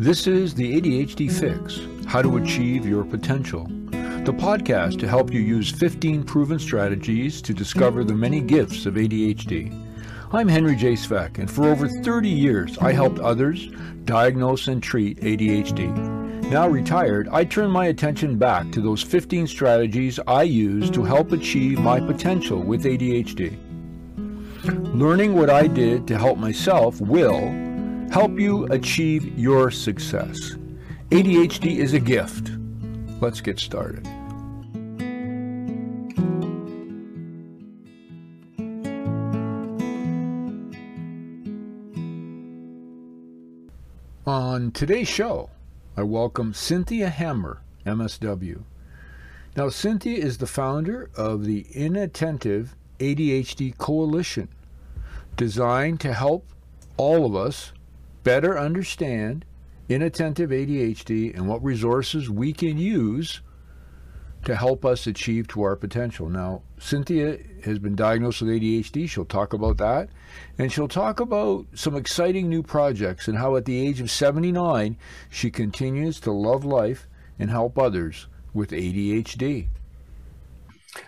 This is the ADHD Fix How to Achieve Your Potential, the podcast to help you use 15 proven strategies to discover the many gifts of ADHD. I'm Henry J. Svec, and for over 30 years, I helped others diagnose and treat ADHD. Now retired, I turn my attention back to those 15 strategies I use to help achieve my potential with ADHD. Learning what I did to help myself will help you achieve your success. ADHD is a gift. Let's get started. On today's show, I welcome Cynthia Hammer, MSW. Now, Cynthia is the founder of the Inattentive ADHD Coalition, designed to help all of us better understand inattentive ADHD and what resources we can use to help us achieve to our potential. Now, Cynthia has been diagnosed with ADHD. She'll talk about that. And she'll talk about some exciting new projects and how, at the age of 79, she continues to love life and help others with ADHD.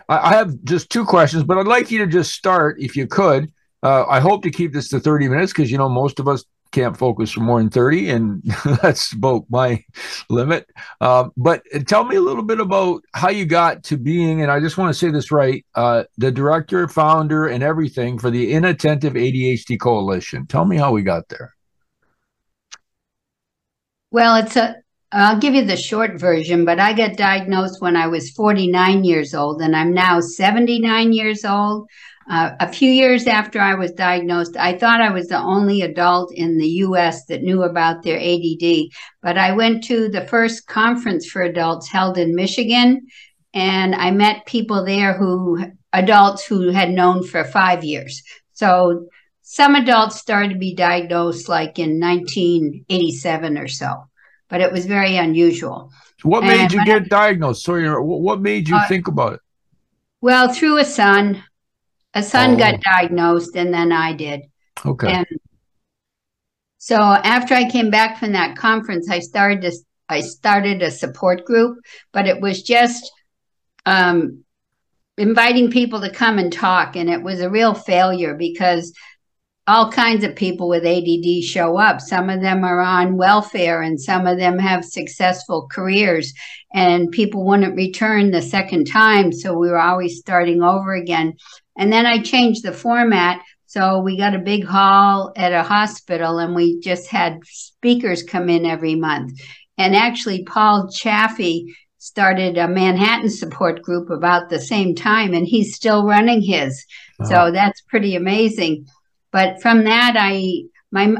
I have just two questions, but I'd like you to just start, if you could. Uh, I hope to keep this to 30 minutes because, you know, most of us can't focus for more than 30 and that's about my limit. Um, but tell me a little bit about how you got to being and i just want to say this right uh, the director founder and everything for the inattentive adhd coalition. Tell me how we got there. Well it's a I'll give you the short version, but I got diagnosed when I was 49 years old, and I'm now 79 years old. Uh, a few years after I was diagnosed, I thought I was the only adult in the US that knew about their ADD. But I went to the first conference for adults held in Michigan, and I met people there who, adults who had known for five years. So some adults started to be diagnosed like in 1987 or so, but it was very unusual. What made and you get I, diagnosed? Sorry, what made you uh, think about it? Well, through a son a son oh. got diagnosed and then I did. Okay. And so after I came back from that conference, I started to, I started a support group, but it was just um, inviting people to come and talk, and it was a real failure because all kinds of people with ADD show up. Some of them are on welfare, and some of them have successful careers, and people wouldn't return the second time, so we were always starting over again. And then I changed the format. So we got a big hall at a hospital and we just had speakers come in every month. And actually, Paul Chaffee started a Manhattan support group about the same time and he's still running his. So that's pretty amazing. But from that, I, my,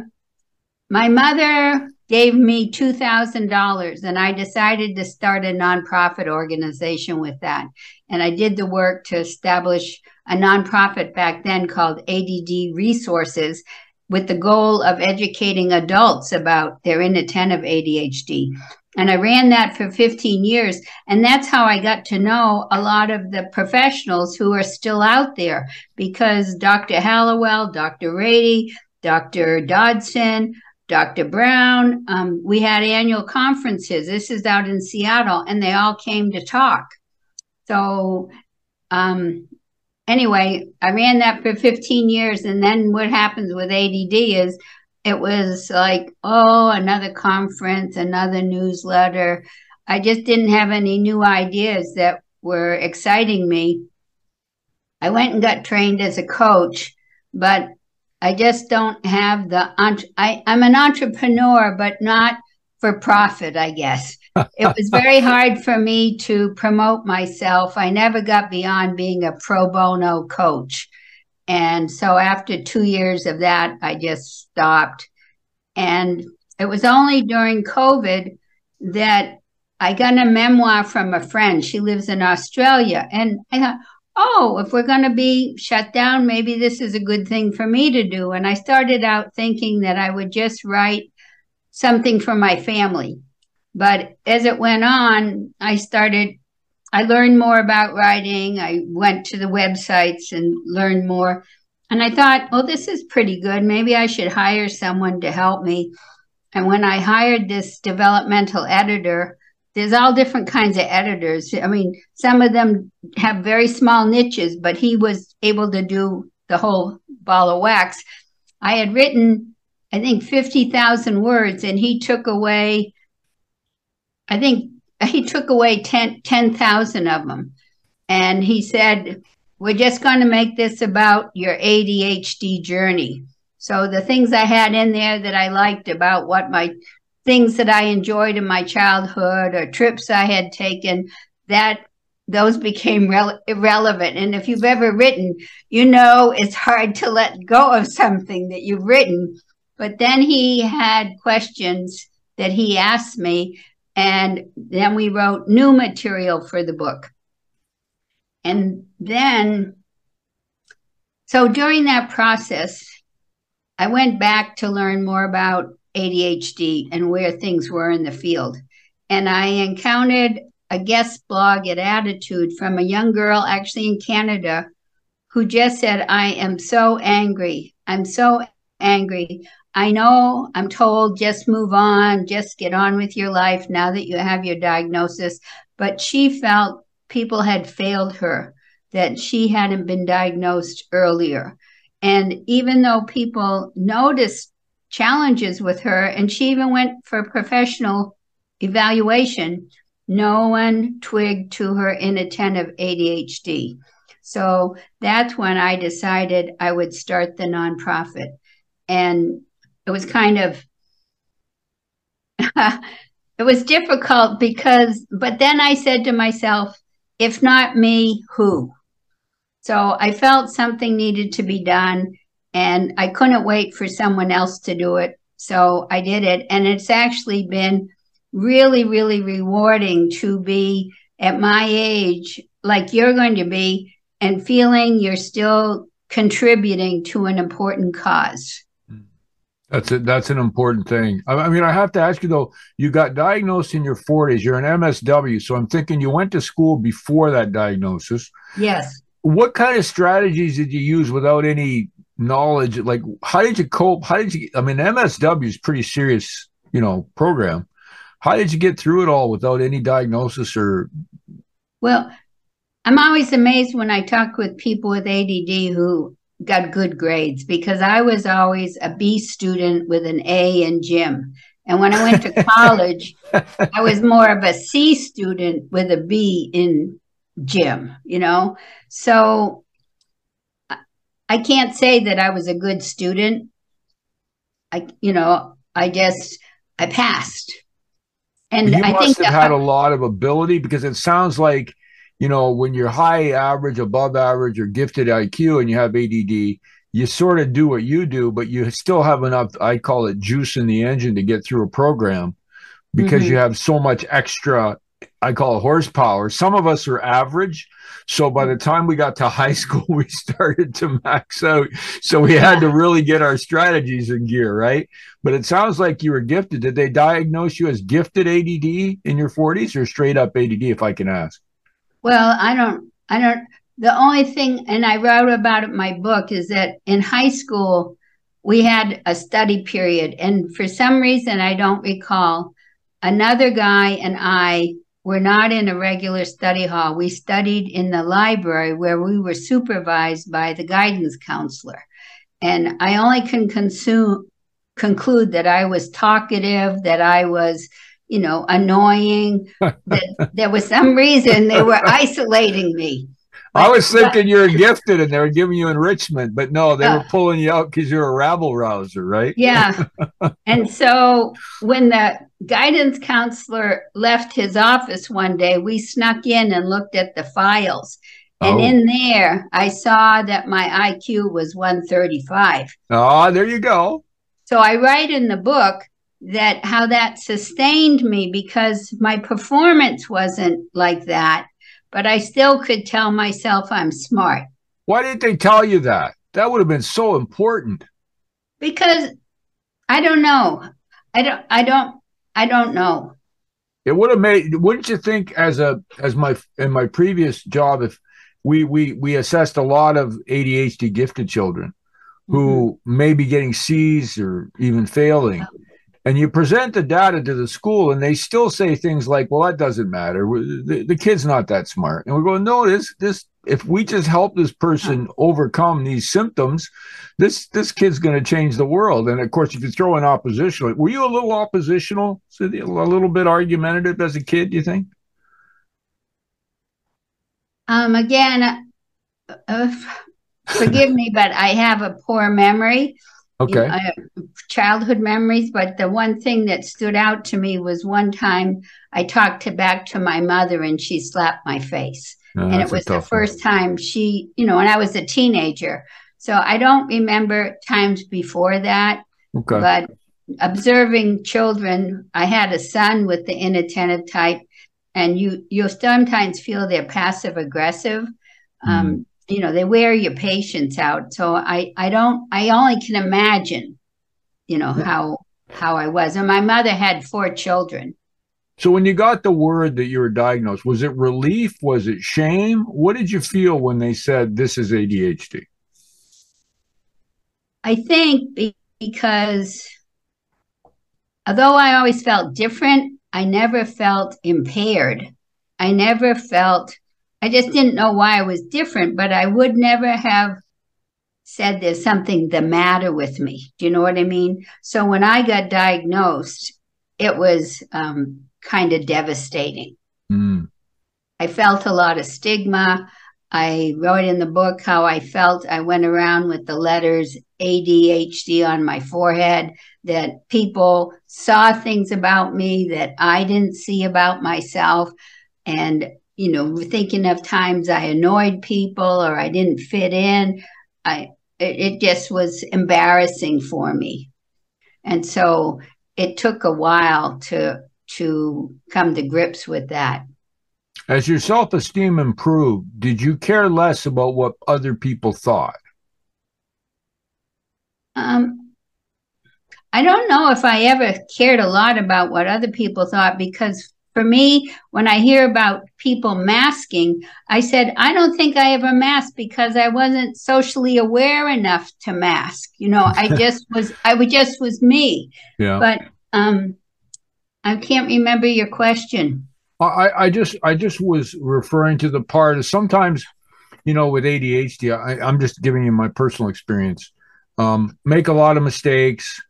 my mother gave me $2,000 and I decided to start a nonprofit organization with that. And I did the work to establish a nonprofit back then called ADD Resources with the goal of educating adults about their inattentive ADHD. And I ran that for 15 years. And that's how I got to know a lot of the professionals who are still out there because Dr. Hallowell, Dr. Ratey, Dr. Dodson, Dr. Brown, um, we had annual conferences. This is out in Seattle, and they all came to talk. So um, anyway, I ran that for 15 years. And then what happens with ADD is it was like, oh, another conference, another newsletter. I just didn't have any new ideas that were exciting me. I went and got trained as a coach, but I just don't have the, I, I'm an entrepreneur, but not for profit, I guess it was very hard for me to promote myself. I never got beyond being a pro bono coach. And so after two years of that, I just stopped. And it was only during COVID that I got a memoir from a friend. She lives in Australia. And I thought, oh, if we're going to be shut down, maybe this is a good thing for me to do. And I started out thinking that I would just write something for my family but as it went on, I started, I learned more about writing. I went to the websites and learned more. And I thought, well, this is pretty good. Maybe I should hire someone to help me. And when I hired this developmental editor, there's all different kinds of editors. I mean, some of them have very small niches, but he was able to do the whole ball of wax. I had written, I think, 50,000 words, and he took away, I think, he took away 10,000 10, of them. And he said, We're just going to make this about your ADHD journey. So the things I had in there that I liked about what my things that I enjoyed in my childhood or trips I had taken, that those became rele- irrelevant. And if you've ever written, you know it's hard to let go of something that you've written. But then he had questions that he asked me, and then we wrote new material for the book. And then, so during that process, I went back to learn more about ADHD and where things were in the field. And I encountered a guest blog at ADDitude from a young girl, actually in Canada, who just said, I am so angry. I'm so angry. I know I'm told just move on, just get on with your life now that you have your diagnosis. But she felt people had failed her, that she hadn't been diagnosed earlier. And even though people noticed challenges with her, and she even went for professional evaluation, no one twigged to her inattentive ADHD. So that's when I decided I would start the nonprofit. And it was kind of, it was difficult because, but then I said to myself, if not me, who? So I felt something needed to be done and I couldn't wait for someone else to do it. So I did it. And it's actually been really, really rewarding to be at my age, like you're going to be, and feeling you're still contributing to an important cause. That's it. That's an important thing. I mean, I have to ask you though. You got diagnosed in your 40s. You're an MSW, so I'm thinking you went to school before that diagnosis. Yes what kind of strategies did you use without any knowledge? Like, how did you cope? How did you? I mean, MSW is pretty serious, you know, program. How did you get through it all without any diagnosis or? Well, I'm always amazed when I talk with people with ADD who got good grades because I was always a B student with an A in gym. And when I went to college, I was more of a C student with a B in gym, you know? So I can't say that I was a good student. I, you know, I just, I passed. And you I must have had a lot of ability because it sounds like, you know, when you're high average, above average, or gifted IQ and you have ADD, you sort of do what you do, but you still have enough, I call it juice in the engine to get through a program because mm-hmm. you have so much extra I call it horsepower. Some of us are average. So by the time we got to high school, we started to max out. So we had to really get our strategies in gear, right? But it sounds like you were gifted. Did they diagnose you as gifted ADD in your 40s or straight up ADD, if I can ask? Well, I don't, I don't, the only thing, and I wrote about it in my book, is that in high school, we had a study period. And for some reason, I don't recall, another guy and I we're not in a regular study hall. We studied in the library where we were supervised by the guidance counselor. And I only can consume, conclude that I was talkative, that I was, you know, annoying, that there was some reason they were isolating me. I was thinking you're gifted and they were giving you enrichment, but no, they uh, were pulling you out because you're a rabble rouser, right? Yeah. and so when the guidance counselor left his office one day, we snuck in and looked at the files. And oh. in there, I saw that my IQ was 135. Oh, there you go. So I write in the book that how that sustained me because my performance wasn't like that but I still could tell myself I'm smart. Why didn't they tell you that? That would have been so important. Because I don't know. I don't I don't I don't know. It would have made wouldn't you think as a as my in my previous job if we we we assessed a lot of ADHD gifted children who mm-hmm. may be getting C's or even failing. And you present the data to the school, and they still say things like, "Well, that doesn't matter. The, the kid's not that smart." And we're going, "No, this this if we just help this person overcome these symptoms, this this kid's going to change the world." And of course, if you throw in oppositional, were you a little oppositional, a little bit argumentative as a kid? Do you think? Um, again, uh, forgive me, but I have a poor memory. Okay. I have childhood memories, but the one thing that stood out to me was one time I talked to back to my mother and she slapped my face. Oh, and it was the first time she, you know, when I was a teenager. So I don't remember times before that. Okay. but observing children, I had a son with the inattentive type, and you you'll sometimes feel they're passive aggressive. Um, you know, they wear your patience out. So I I don't I only can imagine, you know, how how I was. And my mother had four children. So when you got the word that you were diagnosed, was it relief? Was it shame? What did you feel when they said this is ADHD? I think be- because although I always felt different, I never felt impaired. I never felt, I just didn't know why I was different, but I would never have said there's something the matter with me. Do you know what I mean? So when I got diagnosed, it was um, kind of devastating. Mm. I felt a lot of stigma. I wrote in the book how I felt. I went around with the letters ADHD on my forehead, that people saw things about me that I didn't see about myself. And, you know, thinking of times I annoyed people or I didn't fit in, I, it, it just was embarrassing for me. And so it took a while to to come to grips with that. As your self esteem improved, did you care less about what other people thought? Um, I don't know if I ever cared a lot about what other people thought because for me, when I hear about people masking, I said, I don't think I ever masked because I wasn't socially aware enough to mask. You know, I just was, I would just was me. Yeah. But um, I can't remember your question. I, I just I just was referring to the part of sometimes, you know, with ADHD, I, I'm just giving you my personal experience. Um, make a lot of mistakes,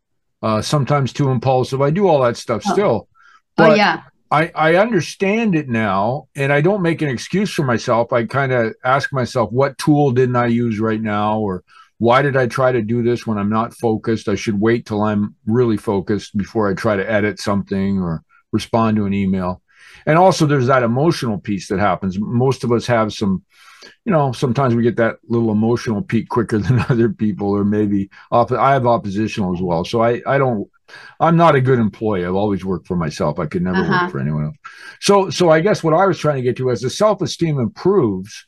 uh, sometimes too impulsive. I do all that stuff Oh. still. oh, But yeah. I, I understand it now and I don't make an excuse for myself. I kind of ask myself, what tool didn't I use right now? Or why did I try to do this when I'm not focused? I should wait till I'm really focused before I try to edit something or respond to an email. And also, there's that emotional piece that happens. Most of us have some, you know, sometimes we get that little emotional peak quicker than other people, or maybe op- I have oppositional as well. So I, I don't, I'm not a good employee. I've always worked for myself. I could never Uh-huh. work for anyone else. So, so I guess what I was trying to get to as the self esteem improves,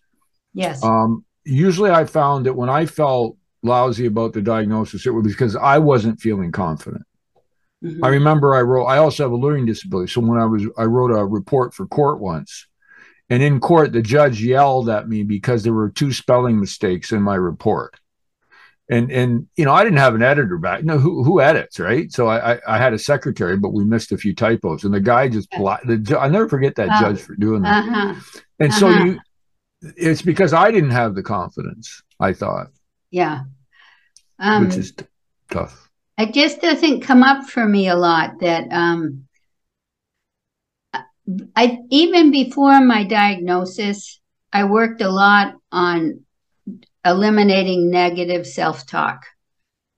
Yes. um, usually I found that when I felt lousy about the diagnosis, it was because I wasn't feeling confident. Mhm. I remember I wrote, I also have a learning disability. So when I was, I wrote a report for court once. And in court, the judge yelled at me because there were two spelling mistakes in my report. And, and, you know, I didn't have an editor back. No, who, who edits, right? So I, I, I had a secretary, but we missed a few typos. And the guy just, bla- the, I'll never forget that Oh. judge for doing that. Uh-huh. And so Uh-huh. you, it's because I didn't have the confidence, I thought, Yeah. Um, which is t- tough. it just doesn't come up for me a lot that um I even before my diagnosis, I worked a lot on eliminating negative self-talk.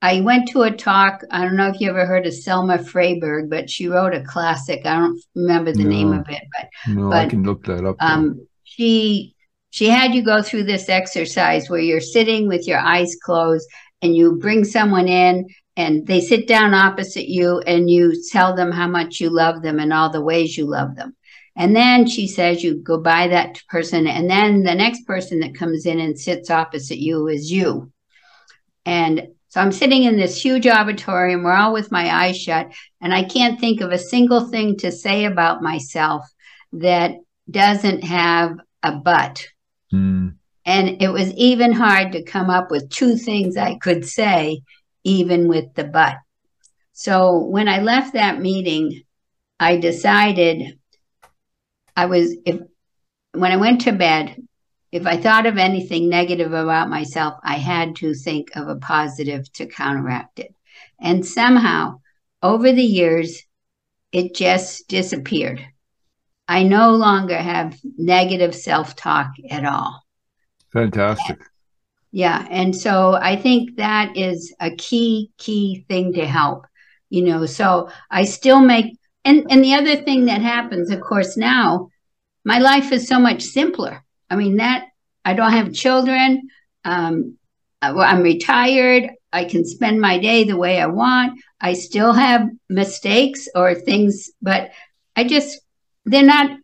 I went to a talk. I don't know if you ever heard of Selma Fraiberg, but she wrote a classic. I don't remember the name of it, but No, I can look that up. um, she she had you go through this exercise where you're sitting with your eyes closed and you bring someone in and they sit down opposite you and you tell them how much you love them and all the ways you love them and then she says you go by that person and then the next person that comes in and sits opposite you is you and so i'm sitting in this huge auditorium we're all with my eyes shut and i can't think of a single thing to say about myself that doesn't have a but. Hmm. And it was even hard to come up with two things I could say, even with the but. So when I left that meeting, I decided I was if when I went to bed, if I thought of anything negative about myself, I had to think of a positive to counteract it. And somehow, over the years, it just disappeared. I no longer have negative self talk at all. Fantastic. Yeah. And so I think that is a key, key thing to help, you know. So I still make, and, and the other thing that happens, of course, now, my life is so much simpler. I mean, that I don't have children. Um, I'm retired. I can spend my day the way I want. I still have mistakes or things, but I just, they're not,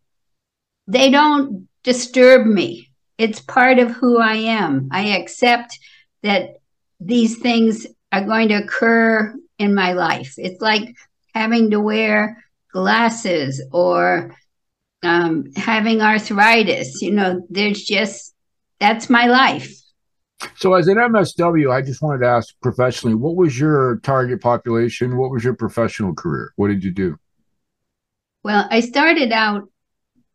they don't disturb me. It's part of who I am. I accept that these things are going to occur in my life. It's like having to wear glasses or um, having arthritis. You know, there's just, that's my life. So, as an MSW, I just wanted to ask professionally, what was your target population? What was your professional career? What did you do? Well, I started out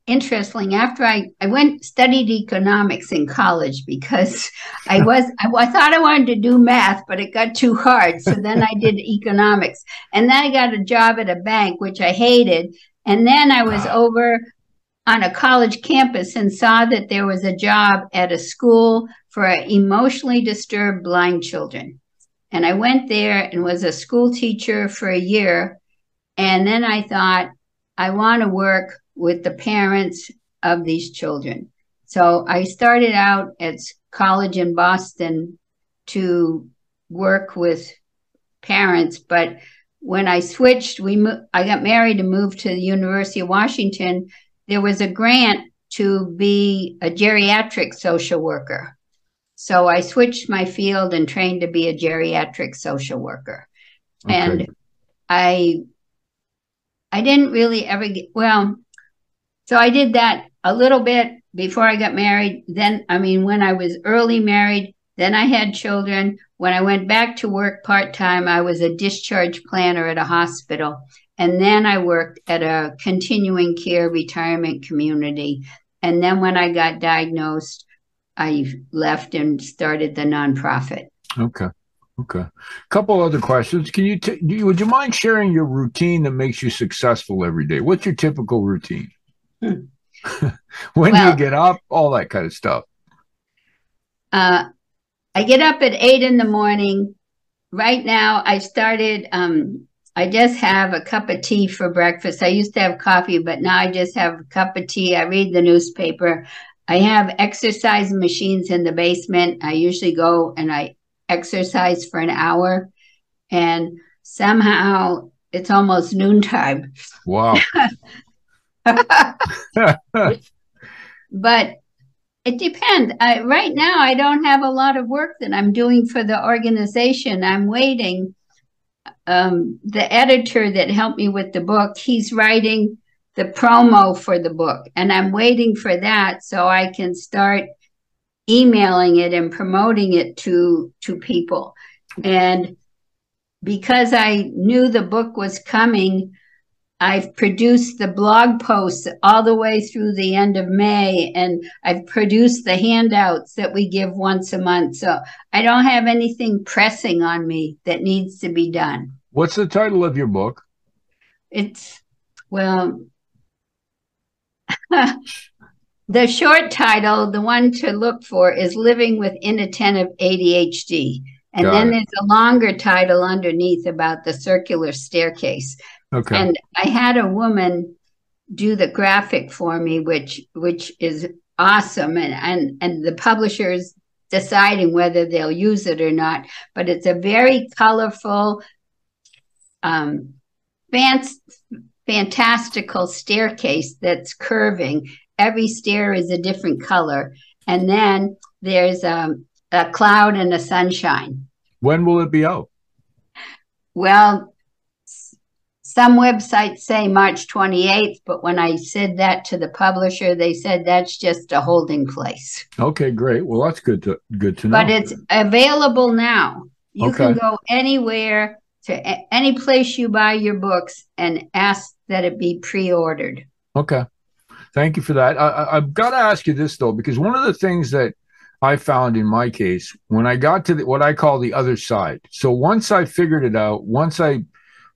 interesting after I, I went studied economics in college because I was I, I, thought I wanted to do math, but it got too hard. So then I did economics, and then I got a job at a bank, which I hated. And then I was over on a college campus and saw that there was a job at a school for emotionally disturbed blind children. And I went there and was a school teacher for a year. And then I thought, I want to work with the parents of these children. So I started out at college in Boston to work with parents, but when I switched, we mo- I got married and moved to the University of Washington there was a grant to be a geriatric social worker. So I switched my field and trained to be a geriatric social worker. Okay. And I I didn't really ever get well, so I did that a little bit before I got married. Then I mean when I was early married, then I had children. When I went back to work part-time, I was a discharge planner at a hospital. And then I worked at a continuing care retirement community. And then when I got diagnosed, I left and started the nonprofit. Okay. Okay. A couple other questions. Can you, t- would you mind sharing your routine that makes you successful every day? What's your typical routine? When well, do you get up? All that kind of stuff. Uh, I get up at eight in the morning. Right now, I started um, I just have a cup of tea for breakfast. I used to have coffee, but now I just have a cup of tea. I read the newspaper. I have exercise machines in the basement. I usually go and I exercise for an hour, and somehow it's almost noontime. Wow. but it depends. I, right now, I don't have a lot of work that I'm doing for the organization. I'm waiting um, the editor that helped me with the book, he's writing the promo for the book, and I'm waiting for that so I can start emailing it and promoting it to to people. And because I knew the book was coming, I've produced the blog posts all the way through the end of May, and I've produced the handouts that we give once a month. So I don't have anything pressing on me that needs to be done. What's the title of your book? It's, well, the short title, the one to look for, is Living with Inattentive ADHD. And Got then it. there's a longer title underneath about the circular staircase. Okay. And I had a woman do the graphic for me, which which is awesome. And and and the publishers deciding whether they'll use it or not. But it's a very colorful, um, fantastical staircase that's curving. Every stair is a different color. And then there's um, a cloud and a sunshine. When will it be out? Well, some websites say March 28th, but when I said that to the publisher, they said that's just a holding place. Okay, great. Well, that's good to good to know. But it's available now. You okay. can go anywhere to any place you buy your books and ask that it be pre-ordered. Okay, thank you for that. I, have got to ask you this though, because one of the things that I found in my case when I got to the, what I call the other side. So once I figured it out, once I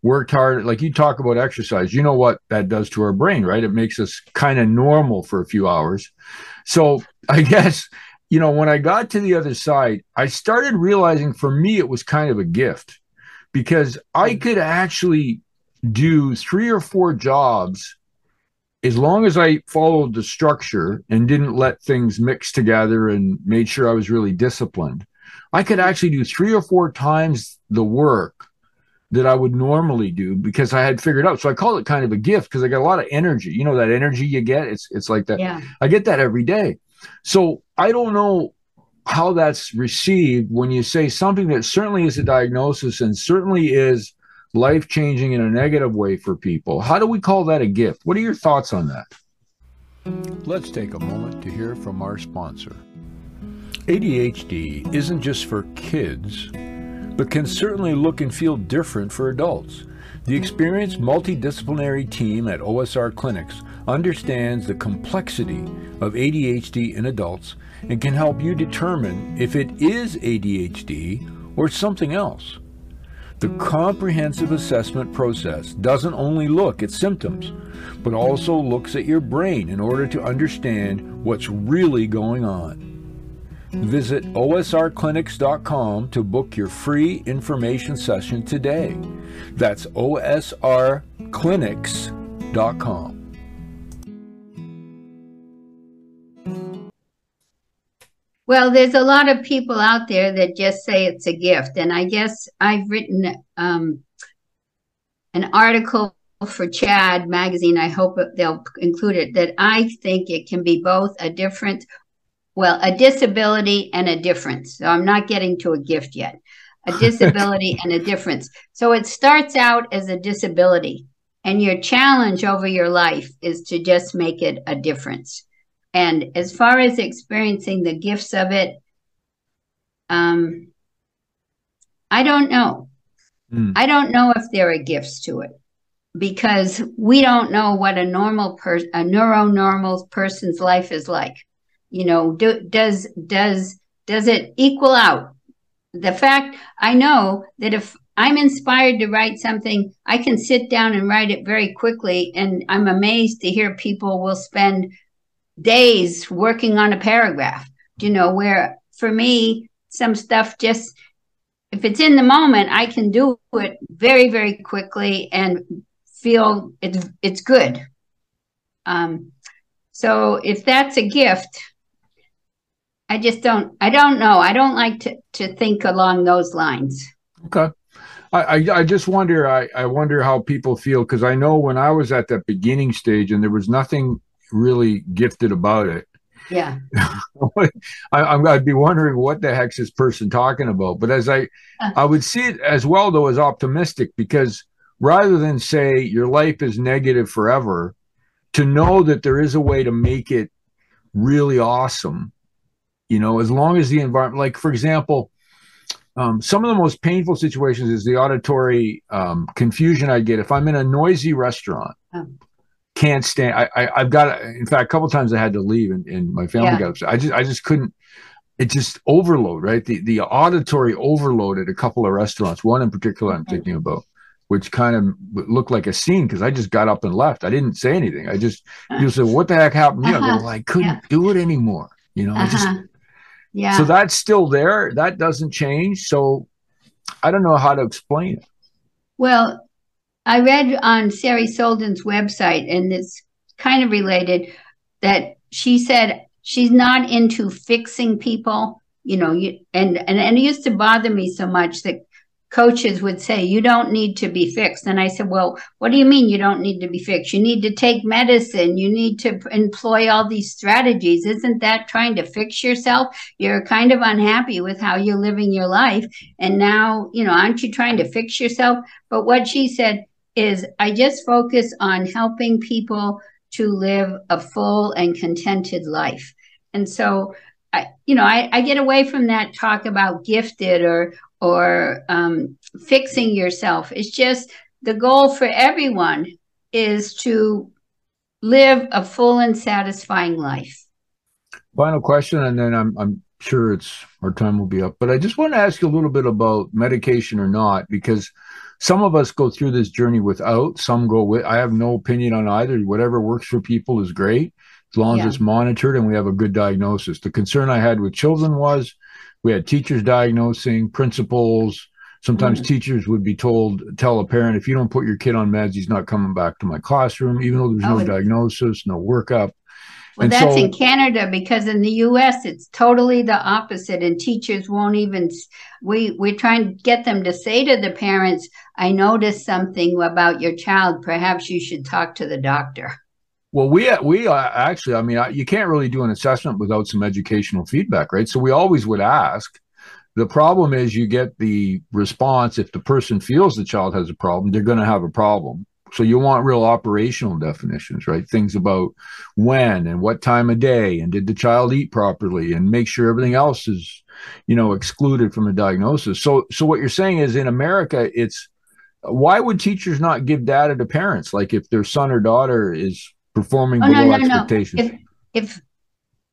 worked hard, like you talk about exercise, you know what that does to our brain, right? It makes us kind of normal for a few hours. So I guess you know, when I got to the other side, I started realizing for me it was kind of a gift because I mm. could actually do three or four jobs as long as I followed the structure and didn't let things mix together and made sure I was really disciplined. I could mm. actually do three or four times the work that I would normally do because I had figured out. So I call it kind of a gift because I got a lot of energy. You know that energy you get. It's it's like that. Yeah. I get that every day. So I don't know how that's received when you say something that certainly is a diagnosis and certainly is life changing in a negative way for people. How do we call that a gift? What are your thoughts on that? Let's take a moment to hear from our sponsor. ADHD isn't just for kids, but can certainly look and feel different for adults. The experienced multidisciplinary team at OSR Clinics understands the complexity of ADHD in adults and can help you determine if it is ADHD or something else. The comprehensive assessment process doesn't only look at symptoms, but also looks at your brain in order to understand what's really going on. Visit osrclinics.com to book your free information session today. That's osrclinics.com. Well, there's a lot of people out there that just say it's a gift. And I guess I've written um, an article for CHADD magazine. I hope they'll include it that I think it can be both a different, well, a disability and a difference. So I'm not getting to a gift yet. A disability and a difference. So it starts out as a disability, and your challenge over your life is to just make it a difference. And as far as experiencing the gifts of it, um, I don't know. Mm. I don't know if there are gifts to it because we don't know what a normal person, a neuronormal person's life is like. You know, do, does does does it equal out? The fact I know that if I'm inspired to write something, I can sit down and write it very quickly, and I'm amazed to hear people will spend days working on a paragraph, you know, where for me, some stuff just, if it's in the moment, I can do it very, very quickly and feel it's, it's good. Um, so if that's a gift, I just don't, I don't know. I don't like to, to think along those lines. Okay. I, I, just wonder I, I wonder how people feel because I know when I was at that beginning stage and there was nothing really gifted about it. Yeah. i i'd be wondering what the heck's this person talking about. But as I, uh. I would see it as well though as optimistic because rather than say your life is negative forever, to know that there is a way to make it really awesome. You know, as long as the environment, like for example, um, some of the most painful situations is the auditory um, confusion I get if I'm in a noisy restaurant. Oh can't stand. I, I have got. In fact, a couple times I had to leave, and, and my family yeah. got upset. I just I just couldn't. It just overload, right? The the auditory overload at a couple of restaurants. One in particular, I'm thinking about, which kind of looked like a scene because I just got up and left. I didn't say anything. I just you said, "What the heck happened?" Uh-huh. I go, uh-huh. I couldn't yeah. do it anymore. You know, uh-huh. I just uh-huh. Yeah. So that's still there. That doesn't change. So I don't know how to explain it. Well, I read on Sari Solden's website, and it's kind of related, that she said she's not into fixing people, you know, you, and, and, and it used to bother me so much that coaches would say, You don't need to be fixed. And I said, Well, what do you mean you don't need to be fixed? You need to take medicine. You need to employ all these strategies. Isn't that trying to fix yourself? You're kind of unhappy with how you're living your life. And now, you know, aren't you trying to fix yourself? But what she said, is I just focus on helping people to live a full and contented life. And so I, you know, I, I get away from that talk about gifted or or um, fixing yourself. It's just the goal for everyone is to live a full and satisfying life. Final question, and then I'm, I'm sure it's our time will be up. But I just want to ask you a little bit about medication or not, because some of us go through this journey without, some go with. I have no opinion on either. Whatever works for people is great as long yeah. as it's monitored and we have a good diagnosis. The concern I had with children was we had teachers diagnosing, principals. Sometimes mm. teachers would be told, tell a parent, if you don't put your kid on meds, he's not coming back to my classroom, even though there's oh, no diagnosis, no workup. Well, and that's so, in Canada because in the U.S. it's totally the opposite, and teachers won't even. We we're trying to get them to say to the parents, "I noticed something about your child. Perhaps you should talk to the doctor." Well, we we uh, actually, I mean, you can't really do an assessment without some educational feedback, right? So we always would ask. The problem is you get the response if the person feels the child has a problem, they're going to have a problem. So you want real operational definitions, right? Things about when and what time of day and did the child eat properly and make sure everything else is, you know, excluded from the diagnosis. So so what you're saying is in America it's why would teachers not give data to parents like if their son or daughter is performing oh, below no, no, expectations. No. If, if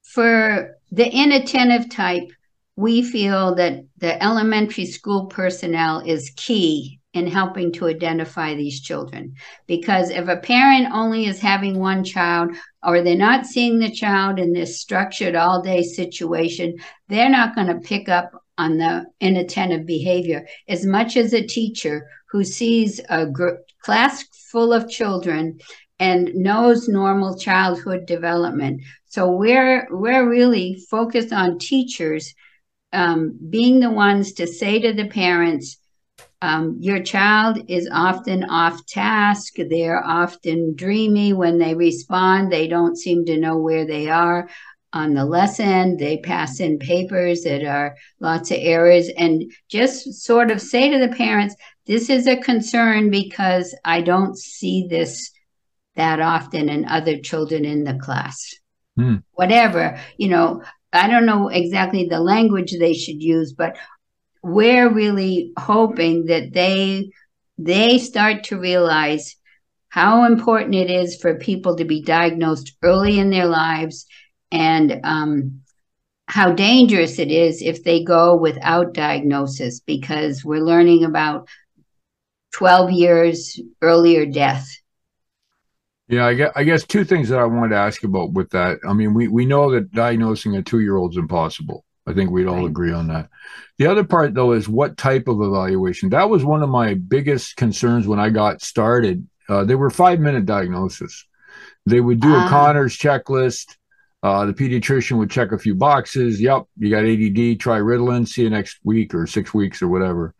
for the inattentive type, we feel that the elementary school personnel is key in helping to identify these children. Because if a parent only is having one child or they're not seeing the child in this structured all day situation, they're not going to pick up on the inattentive behavior as much as a teacher who sees a gr- class full of children and knows normal childhood development. So we're we're really focused on teachers um, being the ones to say to the parents, um, your child is often off task. They're often dreamy when they respond. They don't seem to know where they are on the lesson. They pass in papers that are lots of errors, and just sort of say to the parents, "This is a concern because I don't see this." That often and other children in the class. Hmm. Whatever, you know, I don't know exactly the language they should use, but we're really hoping that they they start to realize how important it is for people to be diagnosed early in their lives and um, how dangerous it is if they go without diagnosis because we're learning about 12 years earlier death yeah, I guess, I guess two things that I wanted to ask about with that. I mean, we, we know that diagnosing a two year old is impossible. I think we'd all agree on that. The other part, though, is what type of evaluation. That was one of my biggest concerns when I got started. Uh, they were five minute diagnosis. They would do a ah. Conners checklist. Uh, the pediatrician would check a few boxes. Yep, you got ADD. Try Ritalin. See you next week or six weeks or whatever.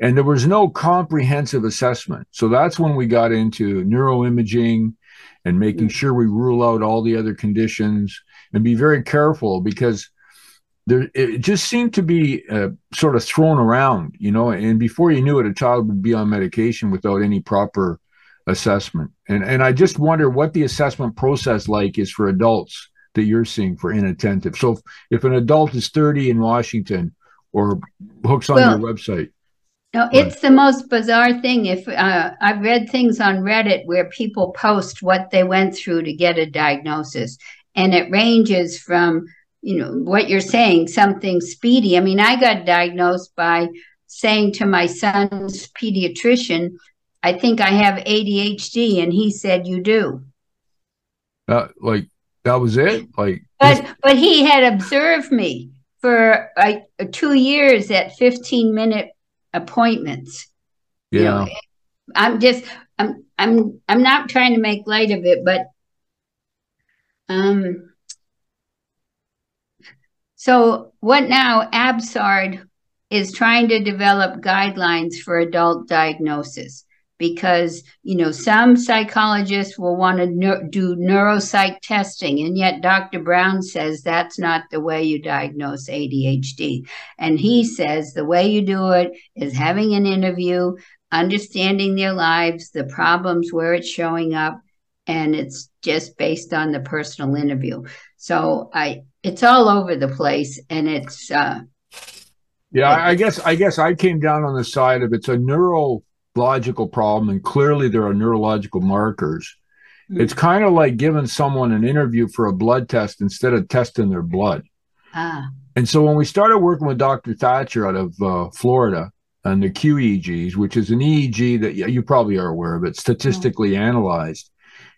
And there was no comprehensive assessment. So that's when we got into neuroimaging and making sure we rule out all the other conditions and be very careful because there it just seemed to be uh, sort of thrown around you know and before you knew it a child would be on medication without any proper assessment. And and i just wonder what the assessment process like is for adults that you're seeing for inattentive. So if, if an adult is 30 in washington or hooks on well, your website no, it's the most bizarre thing. If uh, I've read things on Reddit where people post what they went through to get a diagnosis, and it ranges from you know what you're saying, something speedy. I mean, I got diagnosed by saying to my son's pediatrician, "I think I have ADHD," and he said, "You do." Uh, like that was it. Like, but but he had observed me for uh, two years at 15 minute appointments. Yeah. You know, I'm just I'm I'm I'm not trying to make light of it, but um so what now APSARD is trying to develop guidelines for adult diagnosis because you know some psychologists will want to ne- do neuropsych testing and yet dr brown says that's not the way you diagnose adhd and he says the way you do it is having an interview understanding their lives the problems where it's showing up and it's just based on the personal interview. So i it's all over the place and it's uh Yeah, I guess I guess I came down on the side of it's a neurological problem, and clearly there are neurological markers. Mm-hmm. It's kind of like giving someone an interview for a blood test instead of testing their blood. Ah. And so when we started working with Dr. Thatcher out of uh, Florida and the QEEGs, which is an EEG that you probably are aware of, it statistically mm-hmm. analyzed,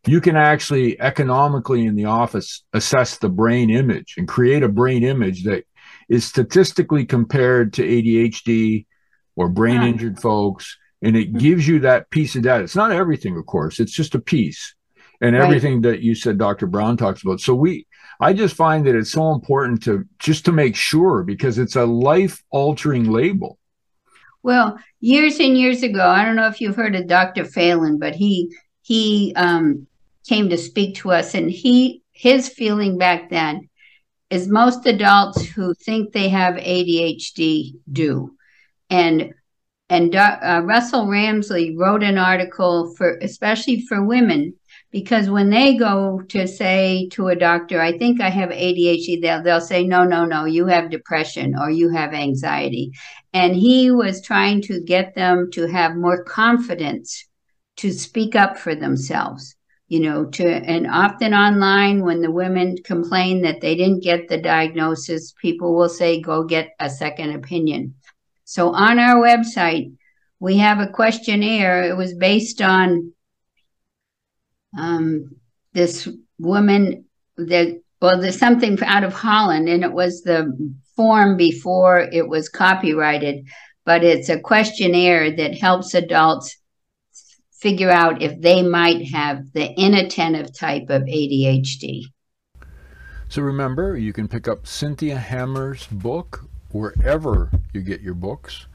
you can actually economically in the office assess the brain image and create a brain image that is statistically compared to ADHD or brain injured folks. And it gives you that piece of data. It's not everything, of course, it's just a piece and right. everything that you said Dr. Brown talks about. So we I just find that it's so important to just to make sure because it's a life altering label. Well, years and years ago, I don't know if you've heard of Dr. Phelan, but he he um, came to speak to us, and he his feeling back then is most adults who think they have ADHD do, and and uh, Russell Ramsay wrote an article for especially for women because when they go to say to a doctor, I think I have ADHD, they'll, they'll say, no, no, no, you have depression or you have anxiety. And he was trying to get them to have more confidence to speak up for themselves you know to and often online when the women complain that they didn't get the diagnosis people will say go get a second opinion so on our website we have a questionnaire it was based on um, this woman that well there's something out of holland and it was the form before it was copyrighted but it's a questionnaire that helps adults figure out if they might have the inattentive type of ADHD. So remember, you can pick up Cynthia Hammer's book wherever you get your books,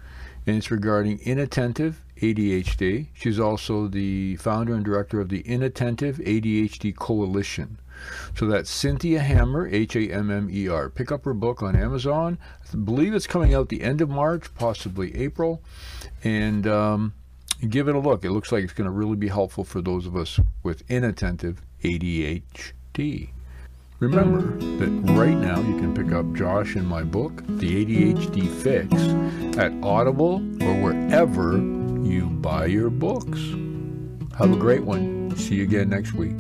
and it's regarding inattentive ADHD. She's also the founder and director of the Inattentive ADHD Coalition. So that's Cynthia Hammer, H A M M E R. Pick up her book on Amazon. I believe it's coming out the end of March, possibly April. And um, give it a look. It looks like it's going to really be helpful for those of us with inattentive ADHD. Remember that right now you can pick up Josh and my book, The ADHD Fix, at Audible or wherever you buy your books. Have a great one. See you again next week.